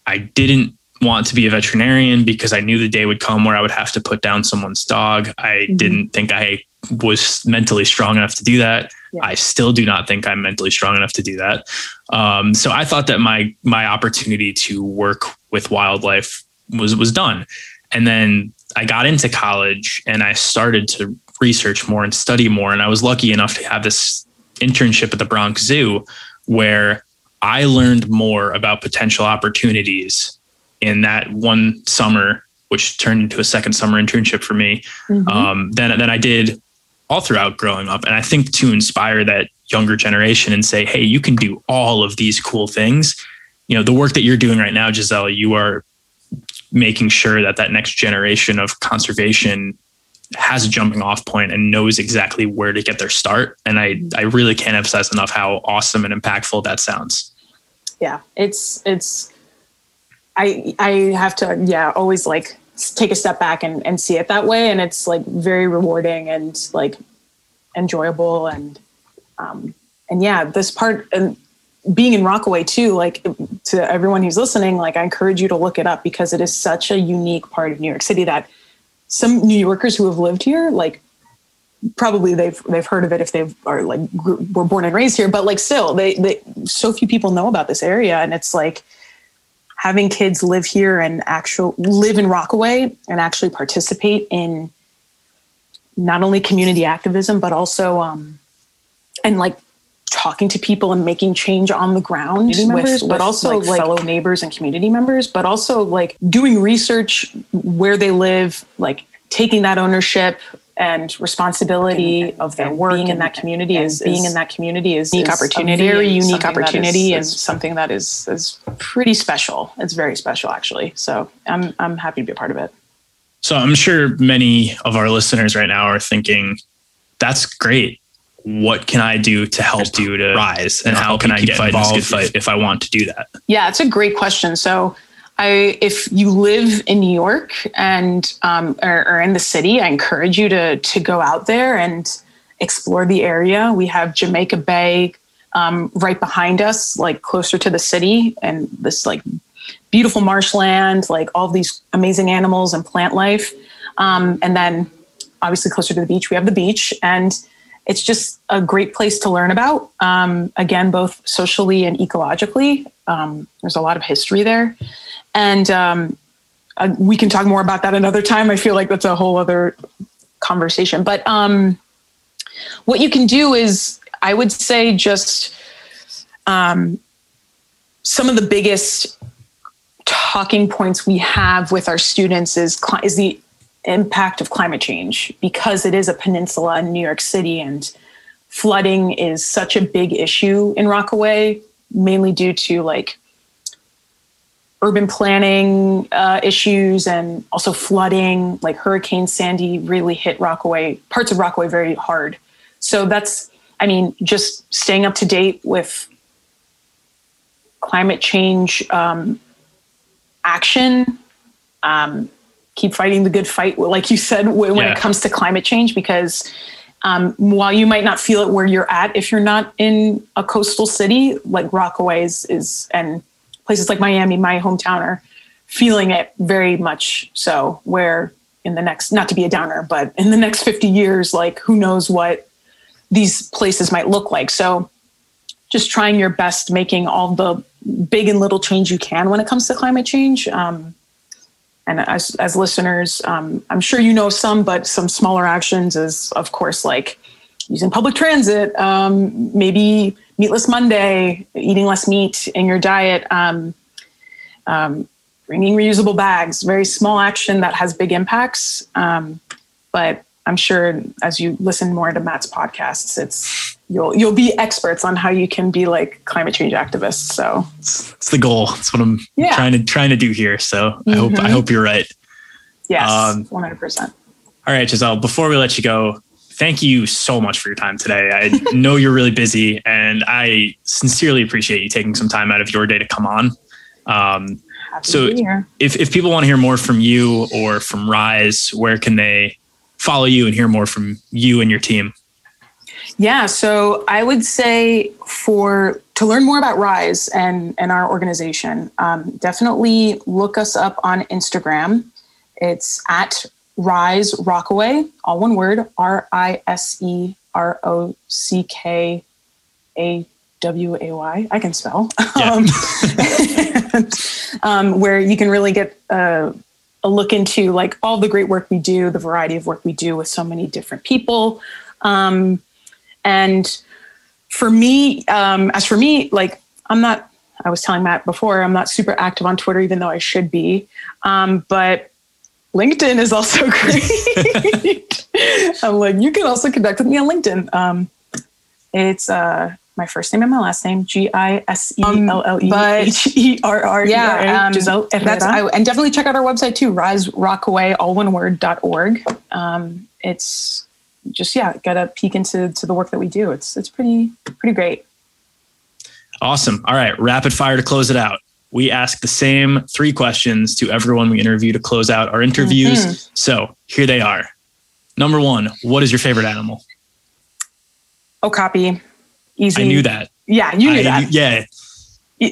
I didn't want to be a veterinarian because I knew the day would come where I would have to put down someone's dog. I Mhm. didn't think I was mentally strong enough to do that. Yeah. I still do not think I'm mentally strong enough to do that. Um, so I thought that my my opportunity to work with wildlife was was done. And then I got into college and I started to research more and study more. And I was lucky enough to have this internship at the Bronx Zoo where I learned more about potential opportunities in that one summer, which turned into a second summer internship for me, Mhm. um, than, than I did all throughout growing up. And I think to inspire that younger generation and say, hey, you can do all of these cool things. You know, the work that you're doing right now, Giselle, you are making sure that that next generation of conservation has a jumping off point and knows exactly where to get their start. And I, I really can't emphasize enough how awesome and impactful that sounds. Yeah, it's it's I I have to yeah always like take a step back and, and see it that way and it's like very rewarding and like enjoyable and um and yeah this part and being in rockaway too like to everyone who's listening like i encourage you to look it up because it is such a unique part of new york city that some new yorkers who have lived here like probably they've they've heard of it if they've are like were born and raised here but like still they they so few people know about this area and it's like having kids live here and actual live in Rockaway and actually participate in not only community activism but also um, and like talking to people and making change on the ground members, with, but also like, like fellow neighbors and community members but also like doing research where they live like taking that ownership and responsibility and, of their work in that community is being in that community is unique opportunity, very unique opportunity, and something that is is pretty special. It's very special, actually. So I'm I'm happy to be a part of it. So I'm sure many of our listeners right now are thinking, "That's great. What can I do to help you to rise, and how can I get involved if, if I want to do that?" Yeah, it's a great question. So I, if you live in New York and um, or, or, in the city, I encourage you to to go out there and explore the area. We have Jamaica Bay um, right behind us, like closer to the city, and this like beautiful marshland, like all these amazing animals and plant life. Um, and then, obviously, closer to the beach, we have the beach, and it's just a great place to learn about. Um, again, both socially and ecologically. Um, there's a lot of history there and um, uh, we can talk more about that another time. I feel like that's a whole other conversation. But um, what you can do is, I would say, just um, some of the biggest talking points we have with our students is is the impact of climate change because it is a peninsula in New York City and flooding is such a big issue in Rockaway, mainly due to like urban planning uh, issues and also flooding. Like Hurricane Sandy really hit Rockaway, parts of Rockaway very hard. So that's, I mean, just staying up to date with climate change um, action. Um, keep fighting the good fight, like you said, when yeah. it comes to climate change, because um, while you might not feel it where you're at, if you're not in a coastal city like Rockaway is, is and places like Miami, my hometown, are feeling it very much so. Where in the next, not to be a downer, but in the next 50 years, like who knows what these places might look like. So just trying your best, making all the big and little change you can when it comes to climate change. Um, and as, as listeners, um, I'm sure you know some, but some smaller actions is, of course, like using public transit, um, maybe meatless Monday, eating less meat in your diet, um, um, bringing reusable bags, very small action that has big impacts. Um, but I'm sure as you listen more to Matt's podcasts, it's you'll you'll be experts on how you can be like climate change activists. So it's, it's the goal. It's what I'm yeah. trying to trying to do here. So mm-hmm. I hope I mm-hmm. hope you're right. Yes, um, one hundred percent. All right, Giselle. Before we let you go, thank you so much for your time today. I know you're really busy, and I sincerely appreciate you taking some time out of your day to come on. Um, so, if, if people want to hear more from you or from Rise, where can they follow you and hear more from you and your team? Yeah, so I would say for to learn more about Rise and and our organization, um, definitely look us up on Instagram. It's at Rise Rockaway, all one word, R I S E R O C K A W A Y. I can spell. Yeah. um, and, um, where you can really get a, a, look into like all the great work we do, the variety of work we do with so many different people. Um, and for me, um, as for me, like I'm not, I was telling Matt before, I'm not super active on Twitter, even though I should be. Um, but LinkedIn is also great. I'm like, you can also connect with me on LinkedIn. Um, It's uh, my first name and my last name, G I S E L L E H E R R. Yeah, um, Giselle That's I, and definitely check out our website too, Rise Rockaway, all one word dot org. um, it's just yeah, get a peek into to the work that we do. It's it's pretty pretty great. Awesome. All right, rapid fire to close it out. We ask the same three questions to everyone we interview to close out our interviews. Mm-hmm. So here they are. Number one, what is your favorite animal? Oh, copy, easy. I knew that. Yeah, you knew I- that. Yeah. All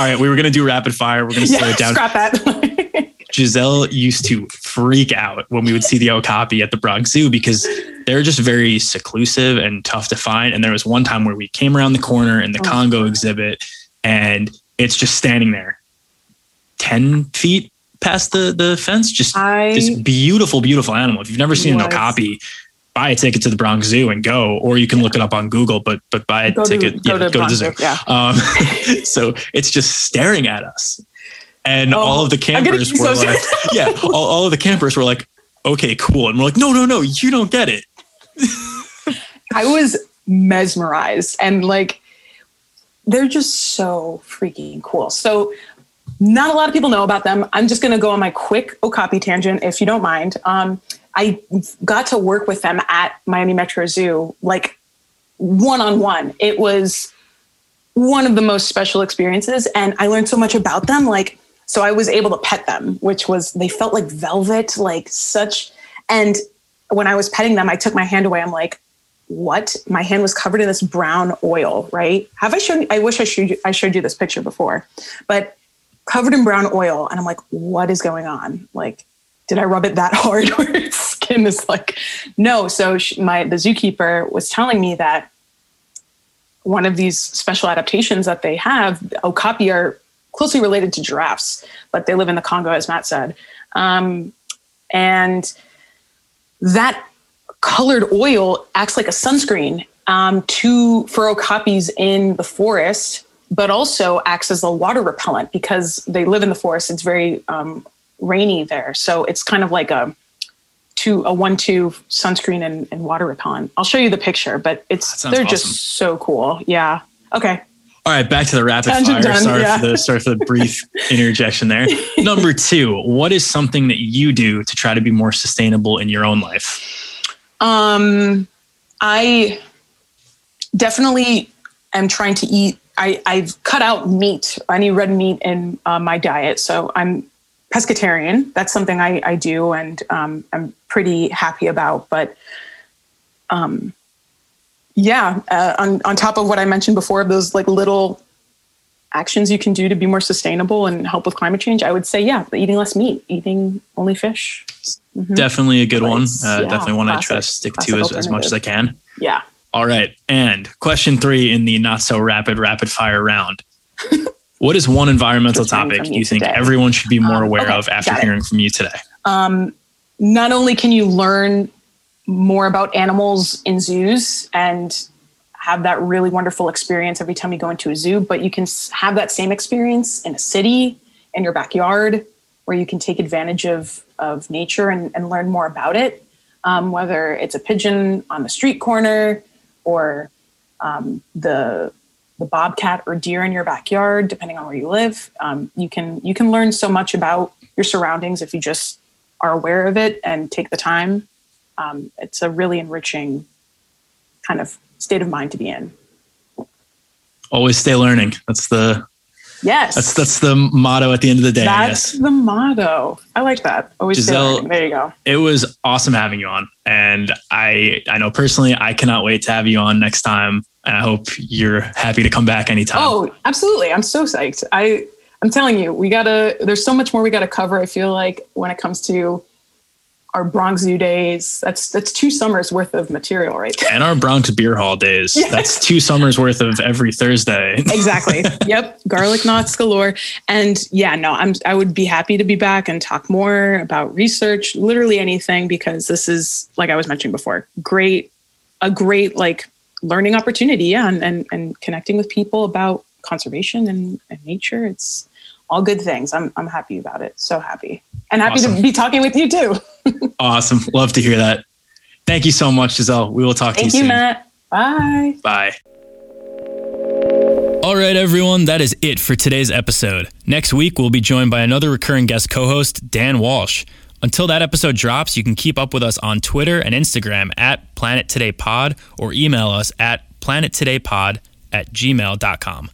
right, we were gonna do rapid fire. We're gonna slow yeah, it down. scrap that. Giselle used to freak out when we would see the okapi at the Bronx Zoo because they're just very seclusive and tough to find. And there was one time where we came around the corner in the Oh. Congo exhibit, and it's just standing there, ten feet past the the fence. Just I this beautiful, beautiful animal. If you've never seen an okapi, buy a ticket to the Bronx Zoo and go, or you can look it up on Google. But but buy a go to ticket, go to go to the. Zoo, Yeah. Um, so it's just staring at us. And Oh, all of the campers were so like, yeah, all, all of the campers were like, okay, cool. And we're like, no, no, no, you don't get it. I was mesmerized and like they're just so freaking cool. So not a lot of people know about them. I'm just going to go on my quick Okapi tangent if you don't mind. Um, I got to work with them at Miami Metro Zoo like one on one. It was one of the most special experiences and I learned so much about them like so I was able to pet them, which was they felt like velvet, like such and when I was petting them, I took my hand away. I'm like, what? My hand was covered in this brown oil, right? Have I shown I wish I showed you I showed you this picture before, but covered in brown oil. And I'm like, what is going on? Like, did I rub it that hard where its skin is like, no. So she, my the zookeeper was telling me that one of these special adaptations that they have, okapi are closely related to giraffes, but they live in the Congo, as Matt said. Um, and that colored oil acts like a sunscreen um, to for okapis in the forest, but also acts as a water repellent because they live in the forest. It's very um, rainy there, so it's kind of like a two a one two sunscreen and, and water repellent. I'll show you the picture, but it's they're awesome. just so cool. Yeah. Okay. All right, back to the rapid Tangent fire. done, sorry yeah. for the sorry for the brief interjection there. Number two, what is something that you do to try to be more sustainable in your own life? Um, I definitely am trying to eat. I, I've cut out meat, any red meat in uh, my diet. So I'm pescatarian. That's something I, I do and um, I'm pretty happy about. But um, yeah, uh, on, on top of what I mentioned before, of those like little actions you can do to be more sustainable and help with climate change, I would say, yeah, eating less meat, eating only fish. Mhm. Definitely a good one. Uh, Yeah, definitely one I try to stick to as, as much as I can. Yeah. All right. And question three in the not so rapid rapid fire round. what is one environmental topic you you think today. everyone should be more Um, aware okay, of after hearing from you today? um, not only can you learn more about animals in zoos and have that really wonderful experience every time you go into a zoo, but you can have that same experience in a city, in your backyard, where you can take advantage of, of nature and, and learn more about it. Um, whether it's a pigeon on the street corner or um, the the bobcat or deer in your backyard, depending on where you live, um, you can you can learn so much about your surroundings if you just are aware of it and take the time. Um, it's a really enriching kind of state of mind to be in. Always stay learning. That's the Yes, that's that's the motto at the end of the day. That's the motto. I like that. Always stay learning. There you go. It was awesome having you on, and I I know personally I cannot wait to have you on next time, and I hope you're happy to come back anytime. Oh, absolutely. I'm so psyched. I I'm telling you, we gotta. There's so much more we gotta cover. I feel like when it comes to our Bronx Zoo days, that's that's two summers worth of material right there. And our Bronx Beer Hall days. Yeah. That's two summers worth of every Thursday. exactly. yep. Garlic knots galore. And yeah, no, I'm I would be happy to be back and talk more about research, literally anything, because this is like I was mentioning before, great, a great like learning opportunity. Yeah. And and, and connecting with people about conservation and, and nature. It's all good things. I'm I'm happy about it. So happy. And happy Awesome. to be talking with you too. Awesome. Love to hear that. Thank you so much, Giselle. We will talk to you. Thank you you, soon. Matt. Bye. Bye. All right, everyone, that is it for today's episode. Next week, we'll be joined by another recurring guest co host, Dan Walsh. Until that episode drops, you can keep up with us on Twitter and Instagram at Planet Today Pod or email us at planettodaypod at gmail.com.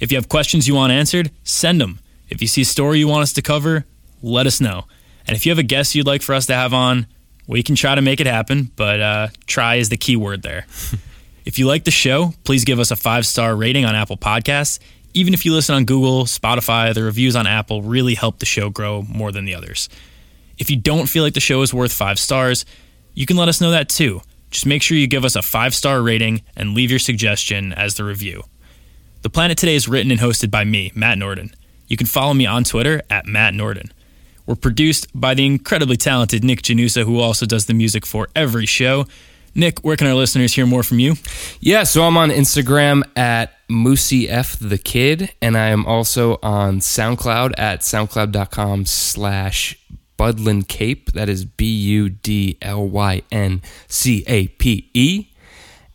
If you have questions you want answered, send them. If you see a story you want us to cover, let us know. And if you have a guest you'd like for us to have on, we can try to make it happen, but uh, try is the key word there. if you like the show, please give us a five star rating on Apple Podcasts. Even if you listen on Google, Spotify, the reviews on Apple really help the show grow more than the others. If you don't feel like the show is worth five stars, you can let us know that too. Just make sure you give us a five star rating and leave your suggestion as the review. The Planet Today is written and hosted by me, Matt Norden. You can follow me on Twitter at Matt Norden. We're produced by the incredibly talented Nick Janusa, who also does the music for every show. Nick, where can our listeners hear more from you? Yeah, so I'm on Instagram at Moosey F the Kid, and I am also on SoundCloud at soundcloud.com slash Budlyn Cape. That is B U D L Y N C A P E.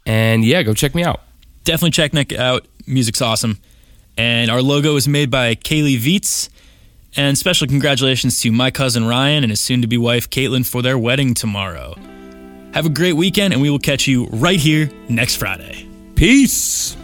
And yeah, go check me out. Definitely check Nick out. Music's awesome. And our logo is made by Kaylee Vietz. And special congratulations to my cousin Ryan and his soon to be wife Caitlin for their wedding tomorrow. Have a great weekend, and we will catch you right here next Friday. Peace.